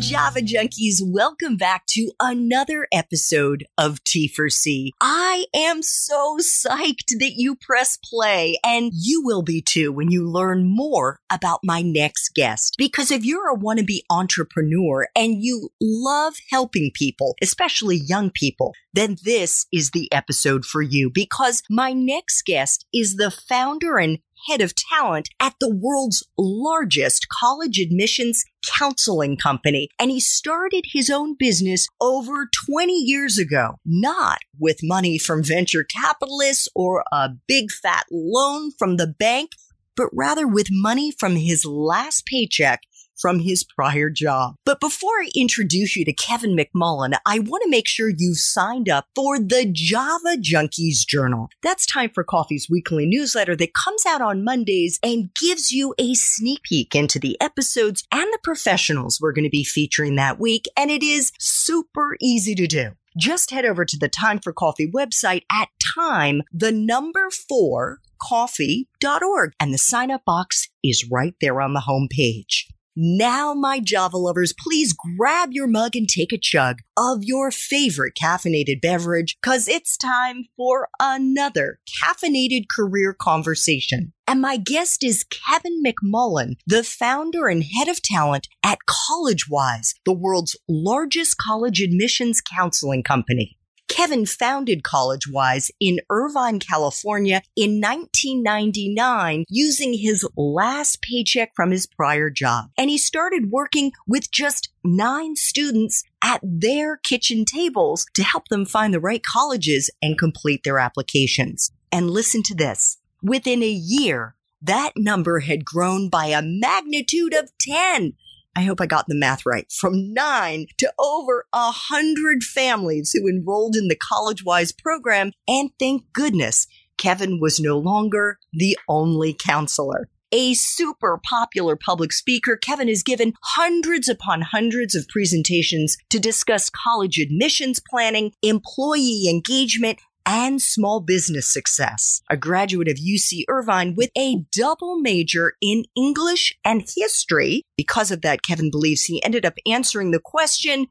Java junkies. Welcome back to another episode of T4C. I am so psyched that you press play, and you will be too when you learn more about my next guest. Because if you're a wannabe entrepreneur and you love helping people, especially young people, then this is the episode for you because my next guest is the founder and head of talent at the world's largest college admissions counseling company. And he started his own business over 20 years ago, not with money from venture capitalists or a big fat loan from the bank, but rather with money from his last paycheck from his prior job. But before I introduce you to Kevin McMullin, I want to make sure you've signed up for the Java Junkies Journal. That's Time for Coffee's weekly newsletter that comes out on Mondays and gives you a sneak peek into the episodes and the professionals we're going to be featuring that week. And it is super easy to do just head over to the Time for Coffee website at time, the number four coffee.org. And the sign up box is right there on the home page. Now, my Java lovers, please grab your mug and take a chug of your favorite caffeinated beverage because it's time for another caffeinated career conversation. And my guest is Kevin McMullin, the founder and head of talent at CollegeWise, the world's largest college admissions counseling company. Kevin founded CollegeWise in Irvine, California in 1999 using his last paycheck from his prior job. And he started working with just nine students at their kitchen tables to help them find the right colleges and complete their applications. And listen to this. Within a year, that number had grown by a magnitude of 10 I hope I got the math right, from nine to over a hundred families who enrolled in the CollegeWise program. And thank goodness, Kevin was no longer the only counselor. A super popular public speaker, Kevin has given hundreds upon hundreds of presentations to discuss college admissions planning, employee engagement, and small business success. A graduate of UC Irvine with a double major in English and history. Because of that, Kevin believes he ended up answering the question,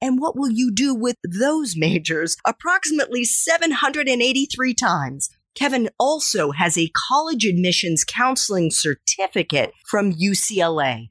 and what will you do with those majors approximately 783 times? Kevin also has a college admissions counseling certificate from UCLA.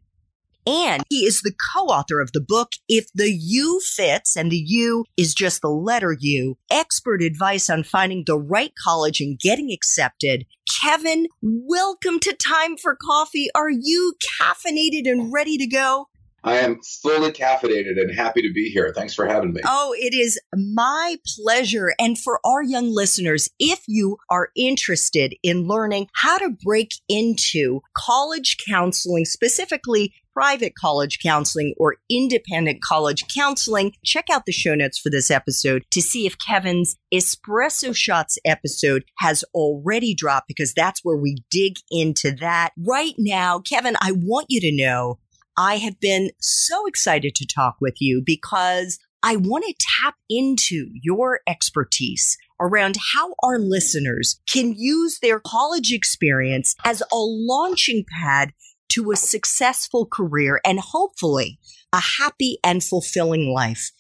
And he is the co-author of the book, If the U Fits, and the U is just the letter U, expert advice on finding the right college and getting accepted. Kevin, welcome to Time for Coffee. Are you caffeinated and ready to go? I am fully caffeinated and happy to be here. Thanks for having me. Oh, it is my pleasure. And for our young listeners, if you are interested in learning how to break into college counseling, specifically private college counseling or independent college counseling, check out the show notes for this episode to see if Kevin's Espresso Shots episode has already dropped because that's where we dig into that. Right now, Kevin, I want you to know I have been so excited to talk with you because I want to tap into your expertise around how our listeners can use their college experience as a launching pad to a successful career and hopefully a happy and fulfilling life.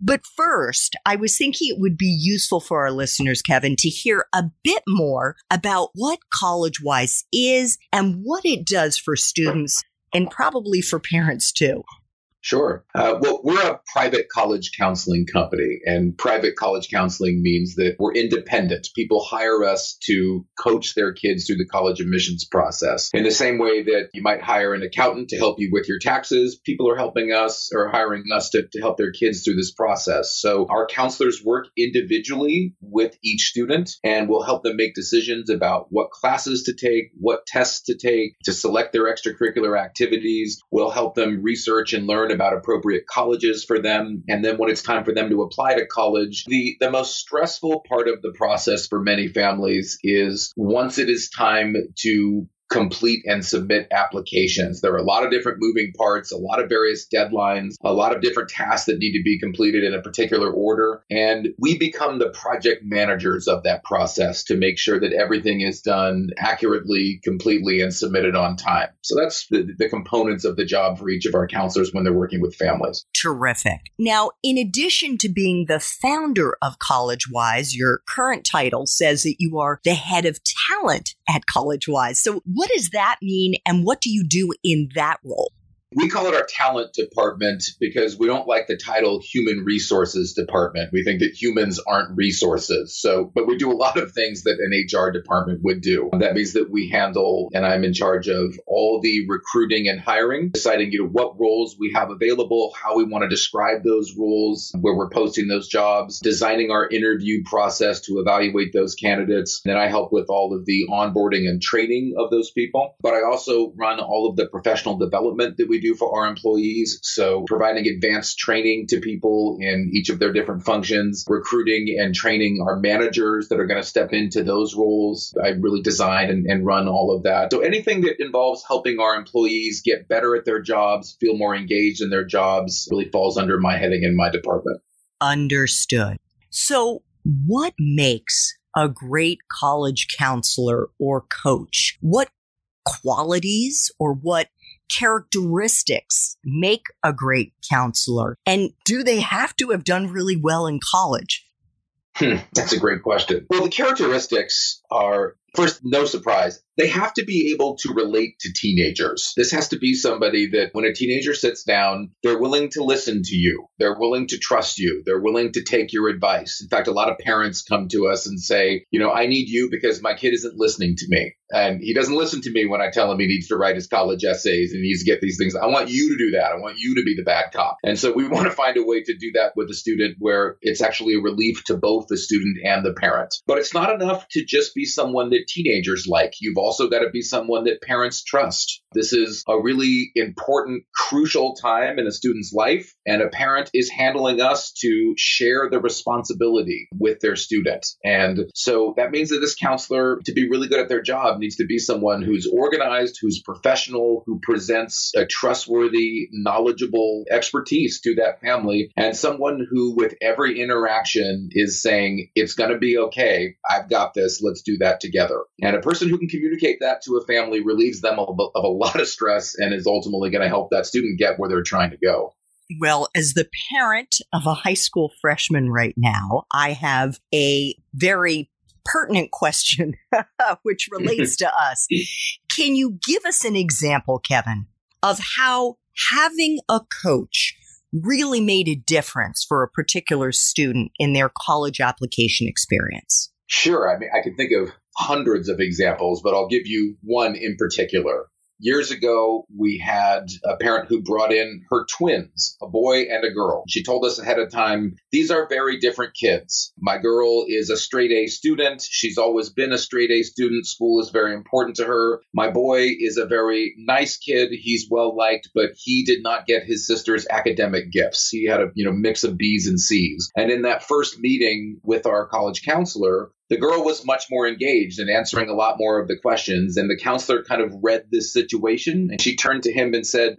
But first, I was thinking it would be useful for our listeners, Kevin, to hear a bit more about what CollegeWise is and what it does for students and probably for parents too. Sure. Uh, well, we're a private college counseling company, and private college counseling means that we're independent. People hire us to coach their kids through the college admissions process. In the same way that you might hire an accountant to help you with your taxes, people are helping us or hiring us to, to help their kids through this process. So our counselors work individually with each student and will help them make decisions about what classes to take, what tests to take, to select their extracurricular activities. We'll help them research and learn about appropriate colleges for them. And then when it's time for them to apply to college, the, the most stressful part of the process for many families is once it is time to complete and submit applications. There are a lot of different moving parts, a lot of various deadlines, a lot of different tasks that need to be completed in a particular order. And we become the project managers of that process to make sure that everything is done accurately, completely, and submitted on time. So that's the, the components of the job for each of our counselors when they're working with families. Terrific. Now, in addition to being the founder of CollegeWise, your current title says that you are the head of talent at CollegeWise. So what does that mean and what do you do in that role? We call it our talent department because we don't like the title human resources department. We think that humans aren't resources. So, but we do a lot of things that an HR department would do. That means that we handle, and I'm in charge of all the recruiting and hiring, deciding, you know, what roles we have available, how we want to describe those roles, where we're posting those jobs, designing our interview process to evaluate those candidates. Then I help with all of the onboarding and training of those people. But I also run all of the professional development that we do do for our employees. So providing advanced training to people in each of their different functions, recruiting and training our managers that are going to step into those roles. I really design and, and run all of that. So anything that involves helping our employees get better at their jobs, feel more engaged in their jobs really falls under my heading in my department. Understood. So what makes a great college counselor or coach? What qualities or what characteristics make a great counselor? And do they have to have done really well in college? Hmm, that's a great question. Well, the characteristics are first, no surprise, they have to be able to relate to teenagers. This has to be somebody that when a teenager sits down, they're willing to listen to you. They're willing to trust you. They're willing to take your advice. In fact, a lot of parents come to us and say, you know, I need you because my kid isn't listening to me. And he doesn't listen to me when I tell him he needs to write his college essays and he needs to get these things. I want you to do that. I want you to be the bad cop. And so we want to find a way to do that with the student where it's actually a relief to both the student and the parent. But it's not enough to just be someone that teenagers like. You've also got to be someone that parents trust. This is a really important, crucial time in a student's life, and a parent is handling us to share the responsibility with their student. And so that means that this counselor, to be really good at their job, needs to be someone who's organized, who's professional, who presents a trustworthy, knowledgeable expertise to that family, and someone who, with every interaction, is saying, It's going to be okay. I've got this. Let's do that together. And a person who can communicate that to a family relieves them of, a lot of stress and is ultimately going to help that student get where they're trying to go. Well, as the parent of a high school freshman right now, I have a very pertinent question which relates to us. Can you give us an example, Kevin, of how having a coach really made a difference for a particular student in their college application experience? Sure. I mean, I can think of hundreds of examples, but I'll give you one in particular. Years ago, we had a parent who brought in her twins, a boy and a girl. She told us ahead of time, these are very different kids. My girl is a straight A student. She's always been a straight A student. School is very important to her. My boy is a very nice kid. He's well liked, but he did not get his sister's academic gifts. He had a, you know, mix of B's and C's. And in that first meeting with our college counselor, the girl was much more engaged and answering a lot more of the questions. And the counselor kind of read this situation and she turned to him and said,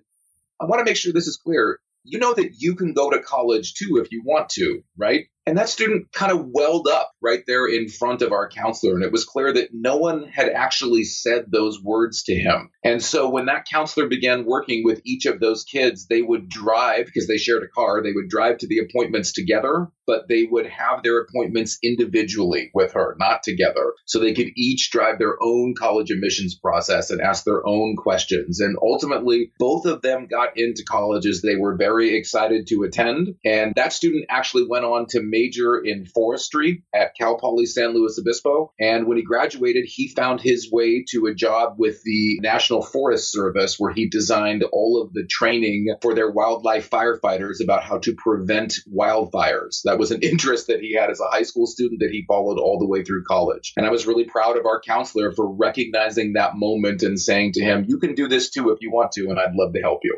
I want to make sure this is clear. You know that you can go to college too if you want to, right? And that student kind of welled up right there in front of our counselor. And it was clear that no one had actually said those words to him. And so when that counselor began working with each of those kids, they would drive, because they shared a car, they would drive to the appointments together, but they would have their appointments individually with her, not together. So they could each drive their own college admissions process and ask their own questions. And ultimately, both of them got into colleges they were very excited to attend. And that student actually went on to major in forestry at Cal Poly San Luis Obispo. And when he graduated, he found his way to a job with the National Forest Service, where he designed all of the training for their wildlife firefighters about how to prevent wildfires. That was an interest that he had as a high school student that he followed all the way through college. And I was really proud of our counselor for recognizing that moment and saying to him, You can do this too if you want to, and I'd love to help you.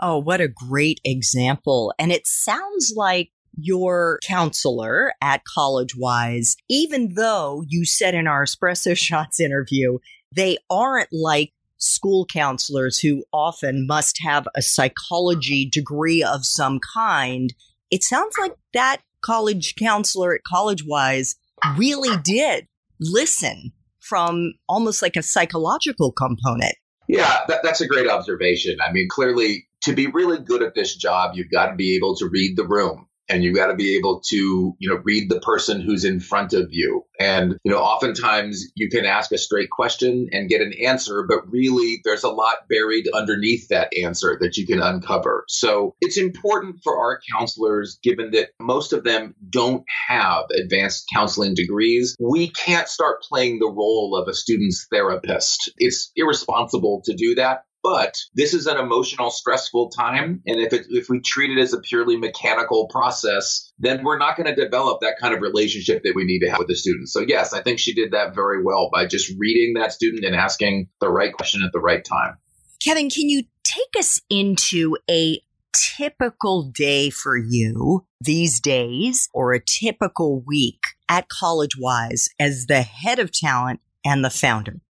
Oh, what a great example. And it sounds like your counselor at CollegeWise, even though you said in our Espresso Shots interview they aren't like school counselors who often must have a psychology degree of some kind. It sounds like that college counselor at College Wise really did listen from almost like a psychological component. Yeah, that, that's a great observation. I mean, clearly, to be really good at this job, you've got to be able to read the room and you got to be able to you know read the person who's in front of you. And you know oftentimes you can ask a straight question and get an answer but really there's a lot buried underneath that answer that you can uncover. So it's important for our counselors given that most of them don't have advanced counseling degrees we can't start playing the role of a student's therapist. It's irresponsible to do that but this is an emotional, stressful time. And if, it, if we treat it as a purely mechanical process, then we're not going to develop that kind of relationship that we need to have with the students. So, yes, I think she did that very well by just reading that student and asking the right question at the right time. Kevin, can you take us into a typical day for you these days or a typical week at College Wise as the head of talent and the founder?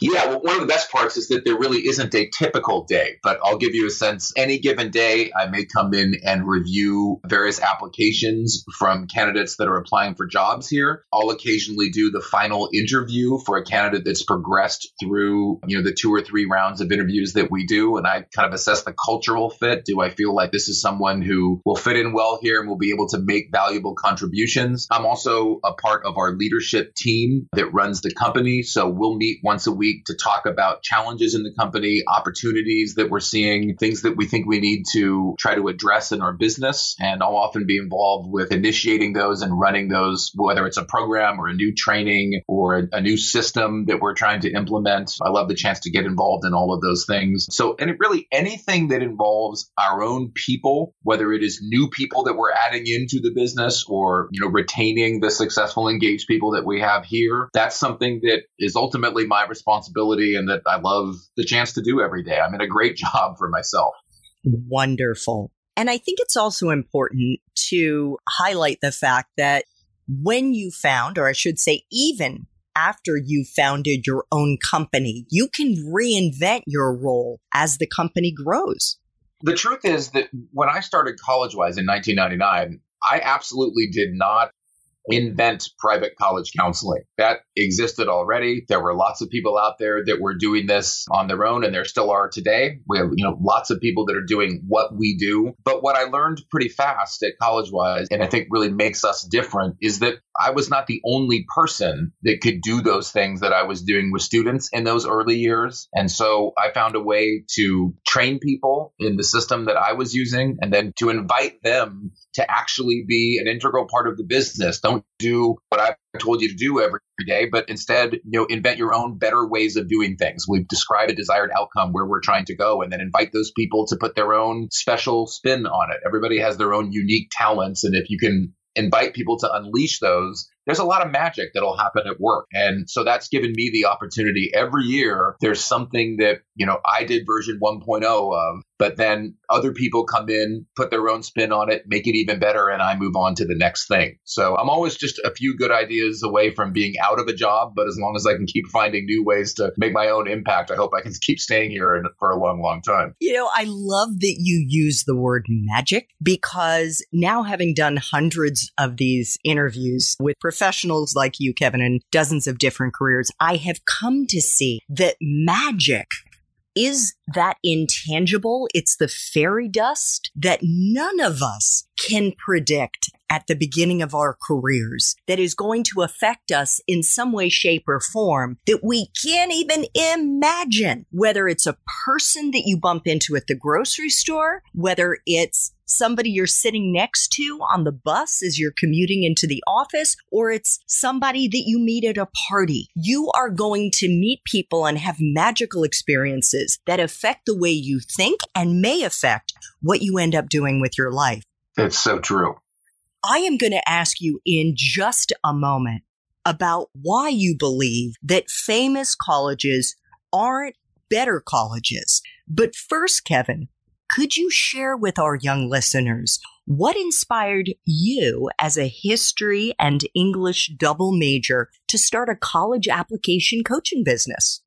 Yeah, well, one of the best parts is that there really isn't a typical day, but I'll give you a sense. Any given day, I may come in and review various applications from candidates that are applying for jobs here. I'll occasionally do the final interview for a candidate that's progressed through, you know, the two or three rounds of interviews that we do, and I kind of assess the cultural fit. Do I feel like this is someone who will fit in well here and will be able to make valuable contributions? I'm also a part of our leadership team that runs the company, so we'll meet once a week week to talk about challenges in the company, opportunities that we're seeing, things that we think we need to try to address in our business. And I'll often be involved with initiating those and running those, whether it's a program or a new training or a, new system that we're trying to implement. I love the chance to get involved in all of those things. So, and it really anything that involves our own people, whether it is new people that we're adding into the business or, you know, retaining the successful engaged people that we have here, that's something that is ultimately my responsibility responsibility and that I love the chance to do every day. I'm in a great job for myself. Wonderful. And I think it's also important to highlight the fact that when you found, or I should say, even after you founded your own company, you can reinvent your role as the company grows. The truth is that when I started College Wise in 1999, I absolutely did not invent private college counseling. That existed already. There were lots of people out there that were doing this on their own and there still are today. We have, you know, lots of people that are doing what we do. But what I learned pretty fast at College Wise and I think really makes us different is that I was not the only person that could do those things that I was doing with students in those early years. And so I found a way to train people in the system that I was using and then to invite them to actually be an integral part of the business. Don't do what I've told you to do every day, but instead, you know, invent your own better ways of doing things. We describe a desired outcome where we're trying to go and then invite those people to put their own special spin on it. Everybody has their own unique talents. And if you can invite people to unleash those, there's a lot of magic that'll happen at work. And so that's given me the opportunity every year. There's something that, you know, I did version 1.0 of, but then other people come in, put their own spin on it, make it even better, and I move on to the next thing. So I'm always just a few good ideas away from being out of a job. But as long as I can keep finding new ways to make my own impact, I hope I can keep staying here for a long, long time. You know, I love that you use the word magic because now having done hundreds of these interviews with professionals like you, Kevin, and dozens of different careers, I have come to see that magic is that intangible. It's the fairy dust that none of us can predict at the beginning of our careers that is going to affect us in some way, shape, or form that we can't even imagine. Whether it's a person that you bump into at the grocery store, whether it's somebody you're sitting next to on the bus as you're commuting into the office, or it's somebody that you meet at a party. You are going to meet people and have magical experiences that affect the way you think and may affect what you end up doing with your life. It's so true. I am going to ask you in just a moment about why you believe that famous colleges aren't better colleges. But first, Kevin, could you share with our young listeners what inspired you as a history and English double major to start a college application coaching business?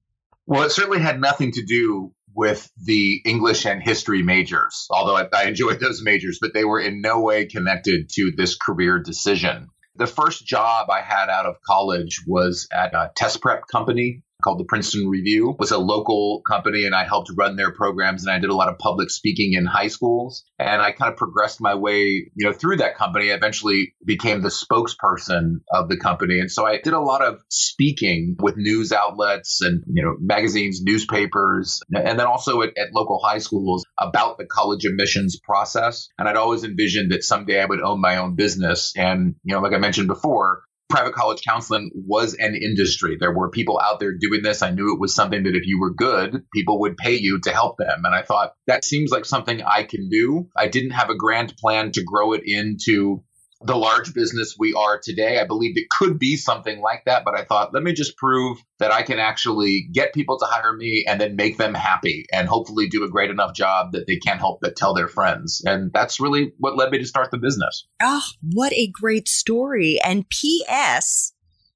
Well, it certainly had nothing to do with the English and history majors, although I, I, enjoyed those majors, but they were in no way connected to this career decision. The first job I had out of college was at a test prep company called the Princeton Review. Was a local company and I helped run their programs and I did a lot of public speaking in high schools. And I kind of progressed my way, you know, through that company. I eventually became the spokesperson of the company. And so I did a lot of speaking with news outlets and, you know, magazines, newspapers, and then also at, at local high schools about the college admissions process. And I'd always envisioned that someday I would own my own business. And, you know, like I mentioned before, private college counseling was an industry. There were people out there doing this. I knew it was something that if you were good, people would pay you to help them. And I thought that seems like something I can do. I didn't have a grand plan to grow it into the large business we are today. I believed it could be something like that, but I thought, let me just prove that I can actually get people to hire me and then make them happy and hopefully do a great enough job that they can't help but tell their friends. And that's really what led me to start the business. Oh, what a great story. And P.S.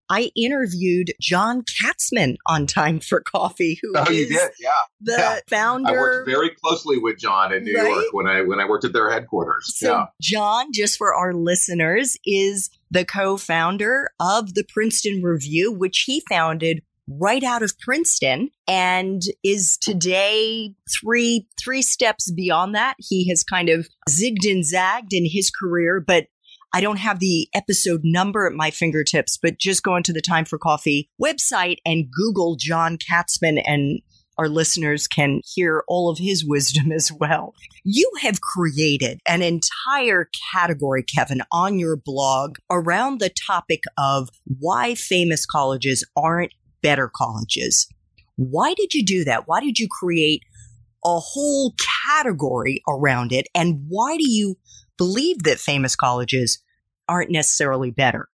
I interviewed John Katzman on Time for Coffee, who oh, you did, yeah, the yeah. founder. I worked very closely with John in New right? York when I when I worked at their headquarters. So yeah. John, just for our listeners, is the co-founder of the Princeton Review, which he founded right out of Princeton and is today three three steps beyond that. He has kind of zigged and zagged in his career, but I don't have the episode number at my fingertips, but just go into the Time for Coffee website and Google John Katzman and our listeners can hear all of his wisdom as well. You have created an entire category, Kevin, on your blog around the topic of why famous colleges aren't better colleges. Why did you do that? Why did you create a whole category around it? And why do you believe that famous colleges aren't necessarily better.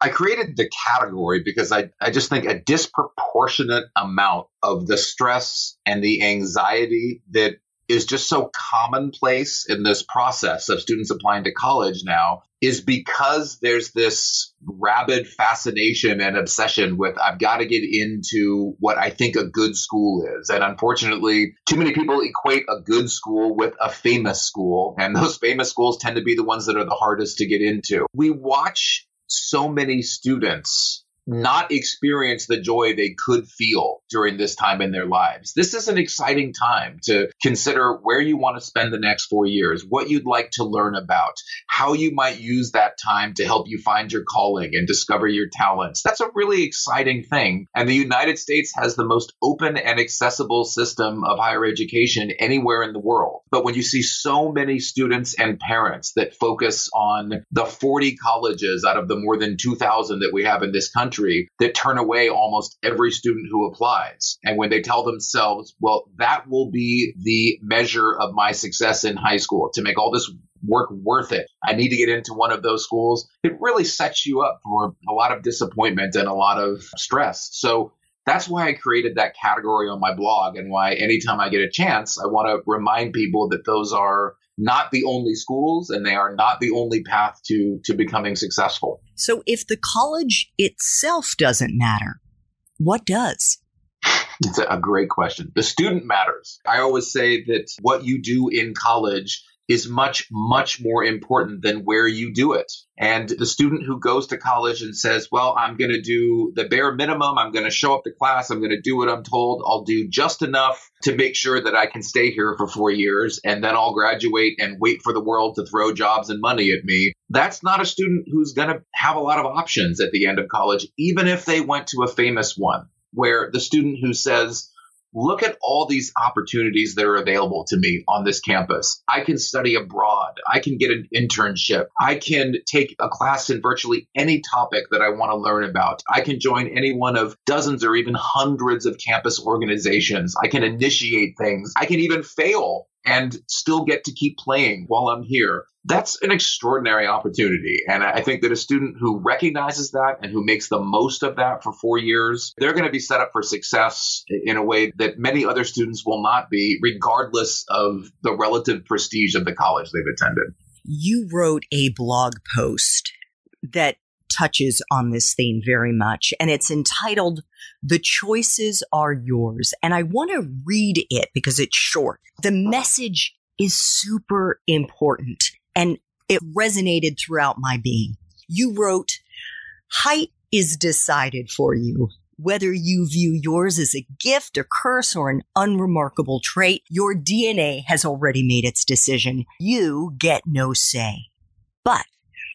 I created the category because I, I just think a disproportionate amount of the stress and the anxiety that is just so commonplace in this process of students applying to college now is because there's this rabid fascination and obsession with I've got to get into what I think a good school is. And unfortunately, too many people equate a good school with a famous school. And those famous schools tend to be the ones that are the hardest to get into. We watch so many students not experience the joy they could feel during this time in their lives. This is an exciting time to consider where you want to spend the next four years, what you'd like to learn about, how you might use that time to help you find your calling and discover your talents. That's a really exciting thing. And the United States has the most open and accessible system of higher education anywhere in the world. But when you see so many students and parents that focus on the 40 colleges out of the more than 2,000 that we have in this country, country that turn away almost every student who applies. And when they tell themselves, well, that will be the measure of my success in high school to make all this work worth it. I need to get into one of those schools. It really sets you up for a lot of disappointment and a lot of stress. So that's why I created that category on my blog and why anytime I get a chance, I want to remind people that those are not the only schools and they are not the only path to to becoming successful. So if the college itself doesn't matter, what does? It's a great question. The student matters. I always say that what you do in college is much, much more important than where you do it. And the student who goes to college and says, well, I'm going to do the bare minimum. I'm going to show up to class. I'm going to do what I'm told. I'll do just enough to make sure that I can stay here for four years and then I'll graduate and wait for the world to throw jobs and money at me. That's not a student who's going to have a lot of options at the end of college, even if they went to a famous one where the student who says, look at all these opportunities that are available to me on this campus. I can study abroad. I can get an internship. I can take a class in virtually any topic that I want to learn about. I can join any one of dozens or even hundreds of campus organizations. I can initiate things. I can even fail and still get to keep playing while I'm here. That's an extraordinary opportunity. And I think that a student who recognizes that and who makes the most of that for four years, they're going to be set up for success in a way that many other students will not be, regardless of the relative prestige of the college they've attended. You wrote a blog post that touches on this theme very much, and it's entitled The choices are yours. And I want to read it because it's short. The message is super important and it resonated throughout my being. You wrote, height is decided for you. Whether you view yours as a gift, a curse, or an unremarkable trait, your DNA has already made its decision. You get no say. But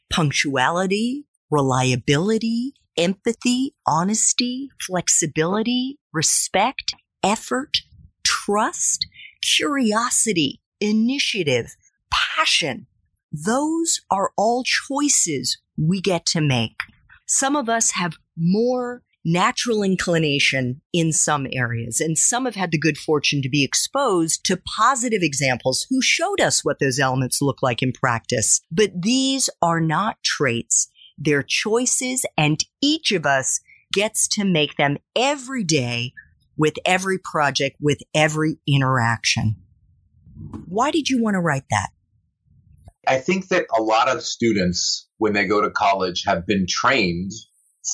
punctuality, reliability, empathy, honesty, flexibility, respect, effort, trust, curiosity, initiative, passion. Those are all choices we get to make. Some of us have more natural inclination in some areas, and some have had the good fortune to be exposed to positive examples who showed us what those elements look like in practice. But these are not traits. They're choices, and each of us gets to make them every day with every project, with every interaction. Why did you want to write that? I think that a lot of students, when they go to college, have been trained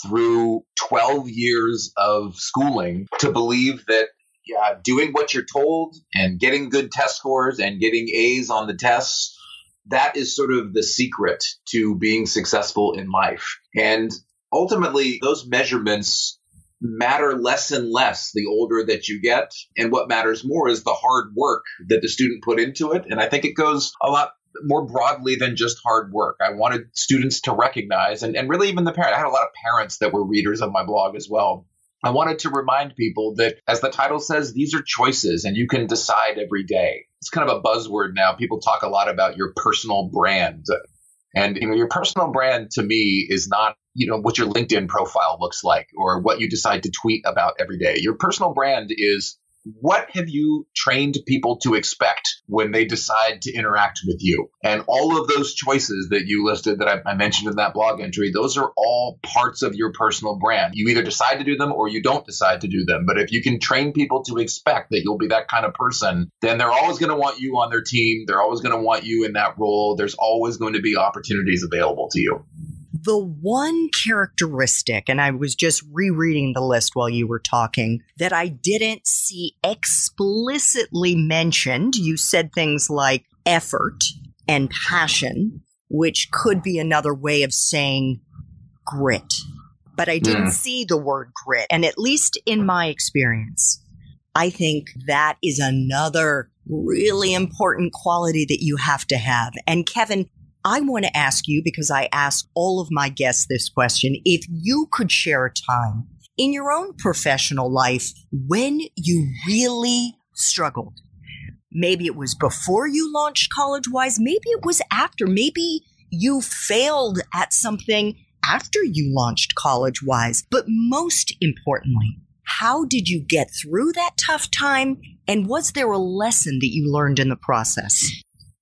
through 12 years of schooling to believe that yeah, doing what you're told and getting good test scores and getting A's on the tests, that is sort of the secret to being successful in life. And ultimately, those measurements matter less and less the older that you get. And what matters more is the hard work that the student put into it. And I think it goes a lot more broadly than just hard work. I wanted students to recognize, and, and really even the parent. I had a lot of parents that were readers of my blog as well. I wanted to remind people that, as the title says, these are choices and you can decide every day. It's kind of a buzzword now. People talk a lot about your personal brand. And you know, your personal brand to me is not, you know, what your LinkedIn profile looks like or what you decide to tweet about every day. Your personal brand is what have you trained people to expect when they decide to interact with you? And all of those choices that you listed that I, I, mentioned in that blog entry, those are all parts of your personal brand. You either decide to do them or you don't decide to do them. But if you can train people to expect that you'll be that kind of person, then they're always going to want you on their team. They're always going to want you in that role. There's always going to be opportunities available to you. The one characteristic, and I was just rereading the list while you were talking, that I didn't see explicitly mentioned, you said things like effort and passion, which could be another way of saying grit. But I didn't mm. see the word grit. And at least in my experience, I think that is another really important quality that you have to have. And Kevin, I want to ask you, because I ask all of my guests this question, if you could share a time in your own professional life when you really struggled. Maybe it was before you launched College Wise, maybe it was after, maybe you failed at something after you launched College Wise. But most importantly, how did you get through that tough time? And was there a lesson that you learned in the process?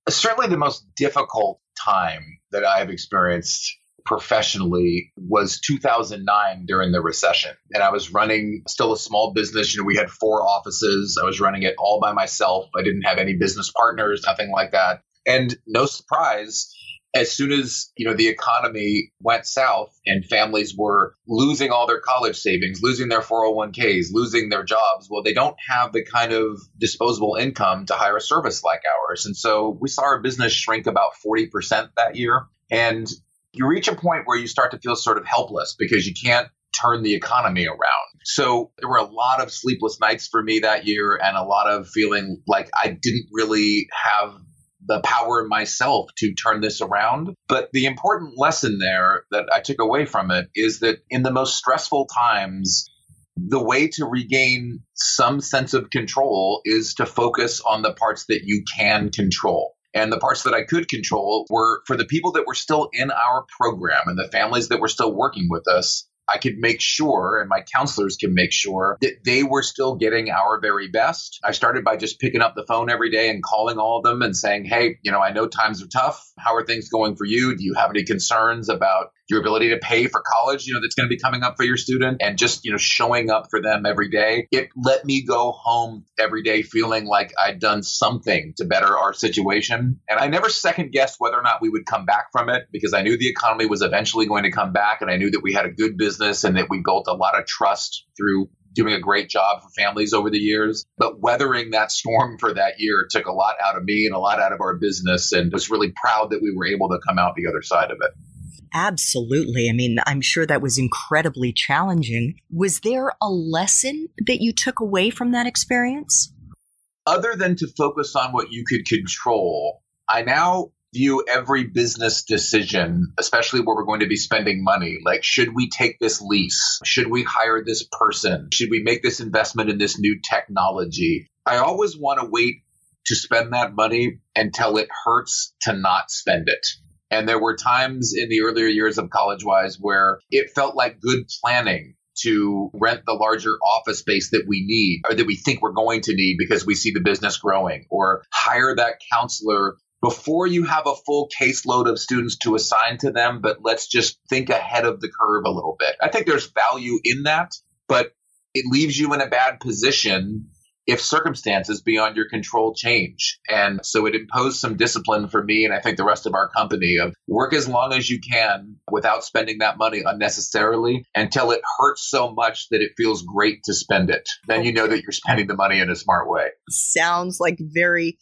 Certainly, the most difficult time that I've experienced professionally was 2009 during the recession. And I was running still a small business. You know, we had four offices. I was running it all by myself. I didn't have any business partners, nothing like that. And no surprise, as soon as you know the economy went south and families were losing all their college savings losing their 401ks losing their jobs well they don't have the kind of disposable income to hire a service like ours and so we saw our business shrink about 40% that year and you reach a point where you start to feel sort of helpless because you can't turn the economy around. So there were a lot of sleepless nights for me that year and a lot of feeling like I didn't really have the power in myself to turn this around. But the important lesson there that I took away from it is that in the most stressful times, the way to regain some sense of control is to focus on the parts that you can control. And the parts that I could control were for the people that were still in our program and the families that were still working with us. I could make sure, and my counselors can make sure, that they were still getting our very best. I started by just picking up the phone every day and calling all of them and saying, Hey, you know, I know times are tough. How are things going for you? Do you have any concerns about your ability to pay for college, you know, that's going to be coming up for your student and just, you know, showing up for them every day. It let me go home every day feeling like I'd done something to better our situation. And I never second guessed whether or not we would come back from it because I knew the economy was eventually going to come back and I knew that we had a good business and that we built a lot of trust through doing a great job for families over the years. But weathering that storm for that year took a lot out of me and a lot out of our business and was really proud that we were able to come out the other side of it. Absolutely. I mean, I'm sure that was incredibly challenging. Was there a lesson that you took away from that experience? Other than to focus on what you could control, I now view every business decision, especially where we're going to be spending money, like should we take this lease? Should we hire this person? Should we make this investment in this new technology? I always want to wait to spend that money until it hurts to not spend it. And there were times in the earlier years of College Wise where it felt like good planning to rent the larger office space that we need or that we think we're going to need because we see the business growing or hire that counselor before you have a full caseload of students to assign to them, but let's just think ahead of the curve a little bit. I think there's value in that, but it leaves you in a bad position if circumstances beyond your control change. And so it imposed some discipline for me and I think the rest of our company of work as long as you can without spending that money unnecessarily until it hurts so much that it feels great to spend it. Then you know that you're spending the money in a smart way. Sounds like very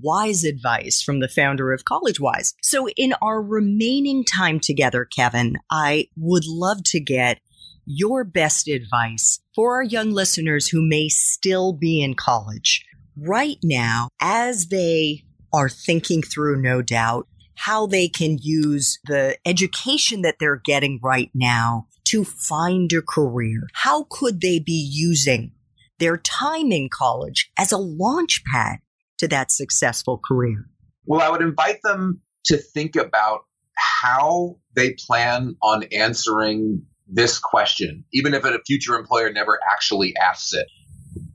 wise advice from the founder of College Wise. So, in our remaining time together, Kevin, I would love to get your best advice for our young listeners who may still be in college right now as they are thinking through, no doubt, how they can use the education that they're getting right now to find a career. How could they be using their time in college as a launch pad to that successful career? Well, I would invite them to think about how they plan on answering this question, even if a future employer never actually asks it.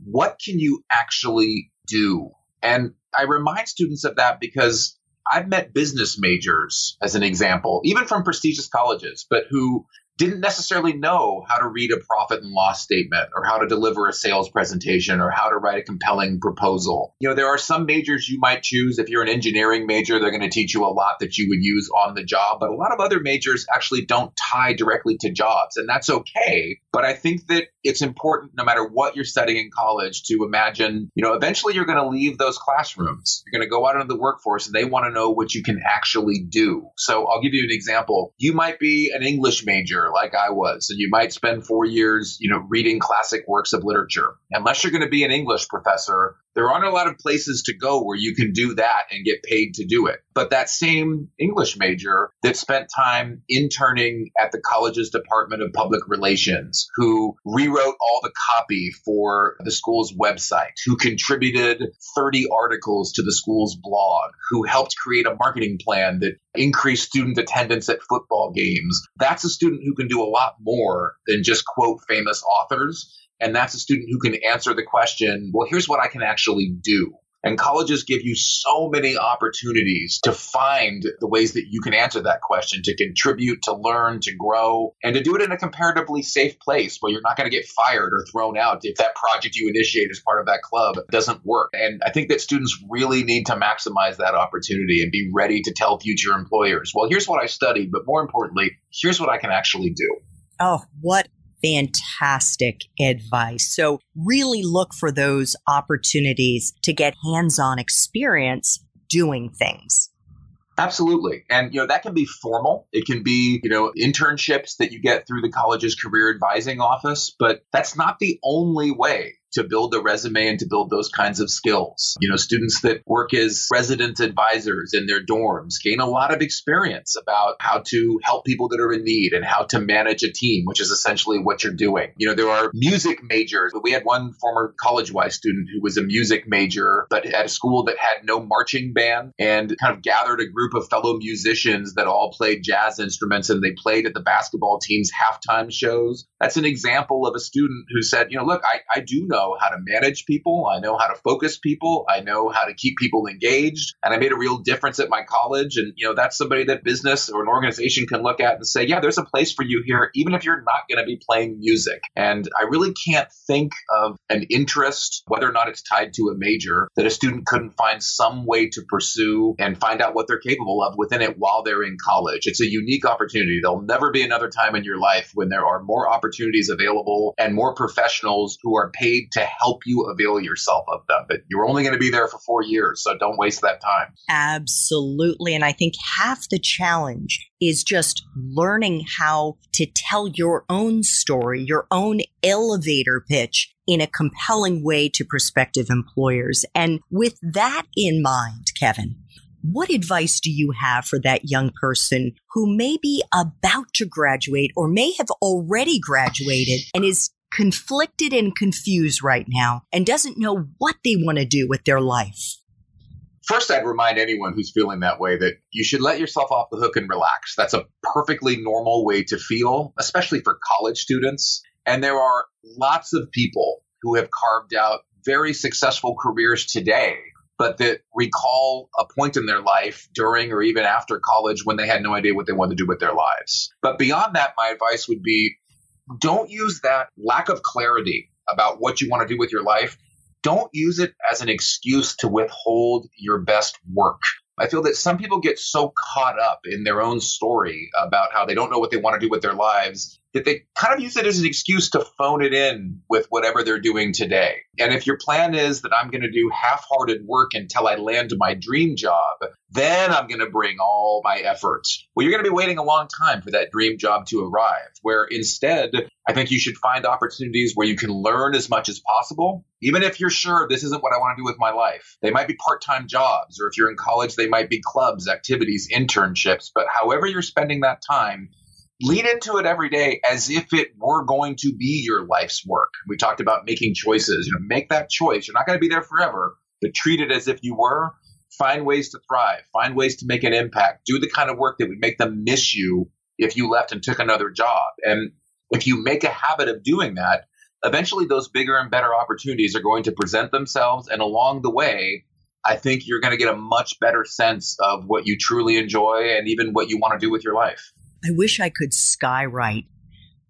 What can you actually do? And I remind students of that because I've met business majors, as an example, even from prestigious colleges, but who didn't necessarily know how to read a profit and loss statement or how to deliver a sales presentation or how to write a compelling proposal. You know, there are some majors you might choose. If you're an engineering major, they're going to teach you a lot that you would use on the job, but a lot of other majors actually don't tie directly to jobs, and that's okay. But I think that it's important no matter what you're studying in college to imagine, you know, eventually you're going to leave those classrooms. You're going to go out into the workforce and they want to know what you can actually do. So I'll give you an example. You might be an English major like I was, and you might spend four years, you know, reading classic works of literature. Unless you're going to be an English professor, there aren't a lot of places to go where you can do that and get paid to do it. But that same English major that spent time interning at the college's Department of Public Relations, who rewrote all the copy for the school's website, who contributed 30 articles to the school's blog, who helped create a marketing plan that increased student attendance at football games. That's a student who can do a lot more than just quote famous authors and that's a student who can answer the question, well, here's what I can actually do. And colleges give you so many opportunities to find the ways that you can answer that question, to contribute, to learn, to grow, and to do it in a comparatively safe place where you're not going to get fired or thrown out if that project you initiate as part of that club doesn't work. And I think that students really need to maximize that opportunity and be ready to tell future employers, well, here's what I studied, but more importantly, here's what I can actually do. Oh, what fantastic advice. So really look for those opportunities to get hands-on experience doing things. Absolutely. And, you know, that can be formal. It can be, you know, internships that you get through the college's career advising office, but that's not the only way to build a resume and to build those kinds of skills. You know, students that work as resident advisors in their dorms gain a lot of experience about how to help people that are in need and how to manage a team, which is essentially what you're doing. You know, there are music majors. But we had one former college wise student who was a music major, but at a school that had no marching band and kind of gathered a group of fellow musicians that all played jazz instruments and they played at the basketball team's halftime shows. That's an example of a student who said, you know, look, I, I do know know how to manage people. I know how to focus people. I know how to keep people engaged. And I made a real difference at my college. And, you know, that's somebody that business or an organization can look at and say, yeah, there's a place for you here, even if you're not going to be playing music. And I really can't think of an interest, whether or not it's tied to a major, that a student couldn't find some way to pursue and find out what they're capable of within it while they're in college. It's a unique opportunity. There'll never be another time in your life when there are more opportunities available and more professionals who are paid to help you avail yourself of them. But you're only going to be there for four years, so don't waste that time. Absolutely. And I think half the challenge is just learning how to tell your own story, your own elevator pitch in a compelling way to prospective employers. And with that in mind, Kevin, what advice do you have for that young person who may be about to graduate or may have already graduated and is conflicted and confused right now and doesn't know what they want to do with their life? First, I'd remind anyone who's feeling that way that you should let yourself off the hook and relax. That's a perfectly normal way to feel, especially for college students. And there are lots of people who have carved out very successful careers today, but that recall a point in their life during or even after college when they had no idea what they wanted to do with their lives. But beyond that, my advice would be don't use that lack of clarity about what you want to do with your life don't use it as an excuse to withhold your best work. I feel that some people get so caught up in their own story about how they don't know what they want to do with their lives that they kind of use it as an excuse to phone it in with whatever they're doing today. And if your plan is that I'm going to do half hearted work until I land my dream job, then I'm going to bring all my efforts. Well, you're going to be waiting a long time for that dream job to arrive, where instead, I think you should find opportunities where you can learn as much as possible, even if you're sure this isn't what I want to do with my life. They might be part time jobs, or if you're in college, they might be clubs, activities, internships. But however you're spending that time, lean into it every day as if it were going to be your life's work. We talked about making choices. You know, make that choice. You're not going to be there forever, but treat it as if you were. Find ways to thrive. Find ways to make an impact. Do the kind of work that would make them miss you if you left and took another job. And if you make a habit of doing that, eventually those bigger and better opportunities are going to present themselves. And along the way, I think you're going to get a much better sense of what you truly enjoy and even what you want to do with your life. I wish I could skywrite,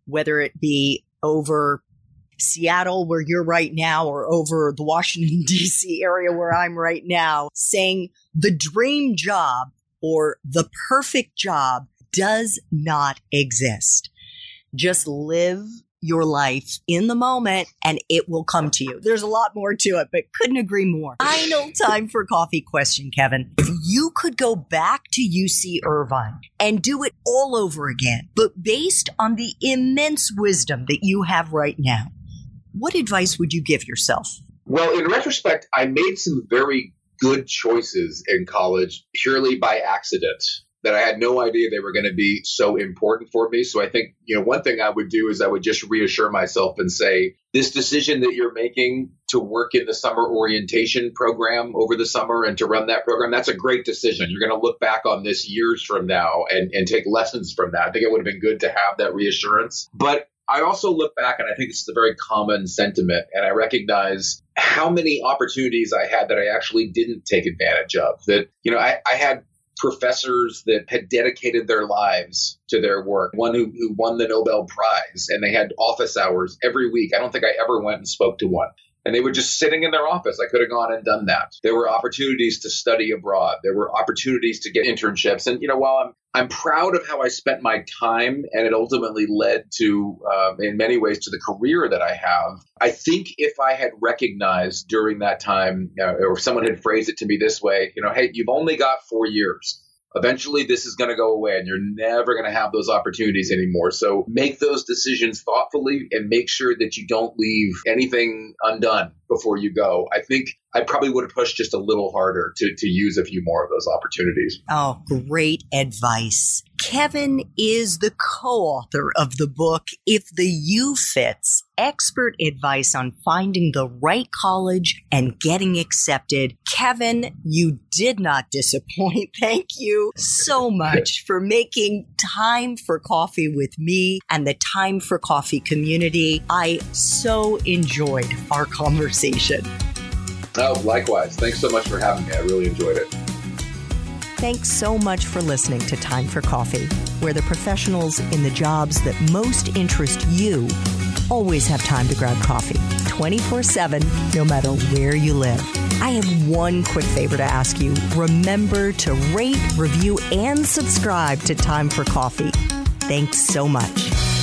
whether it be over Seattle, where you're right now, or over the Washington, D.C. area where I'm right now, saying the dream job or the perfect job does not exist. Just live your life in the moment and it will come to you. There's a lot more to it, but couldn't agree more. Final time for coffee question, Kevin. If you could go back to UC Irvine and do it all over again, but based on the immense wisdom that you have right now, what advice would you give yourself? Well, in retrospect, I made some very good choices in college purely by accident that I had no idea they were going to be so important for me. So I think, you know, one thing I would do is I would just reassure myself and say, this decision that you're making to work in the summer orientation program over the summer and to run that program, that's a great decision. You're going to look back on this years from now and, and take lessons from that. I think it would have been good to have that reassurance. But I also look back and I think this is a very common sentiment, and I recognize how many opportunities I had that I actually didn't take advantage of. That, you know, I, I had professors that had dedicated their lives to their work. One who, who won the Nobel Prize, and they had office hours every week. I don't think I ever went and spoke to one and they were just sitting in their office. I could have gone and done that. There were opportunities to study abroad. There were opportunities to get internships. And you know, while I'm I'm proud of how I spent my time, and it ultimately led to, uh, in many ways, to the career that I have. I think if I had recognized during that time, uh, or if someone had phrased it to me this way, you know, hey, you've only got four years eventually this is going to go away and you're never going to have those opportunities anymore. So make those decisions thoughtfully and make sure that you don't leave anything undone before you go. I think I probably would have pushed just a little harder to, to use a few more of those opportunities. Oh, great advice. Kevin is the co-author of the book, If the U Fits, expert advice on finding the right college and getting accepted. Kevin, you did not disappoint. Thank you so much for making time for coffee with me and the Time for Coffee community. I so enjoyed our conversation. Oh, likewise. Thanks so much for having me. I really enjoyed it. Thanks so much for listening to Time for Coffee, where the professionals in the jobs that most interest you always have time to grab coffee 24 7, no matter where you live. I have one quick favor to ask you. Remember to rate, review, and subscribe to Time for Coffee. Thanks so much.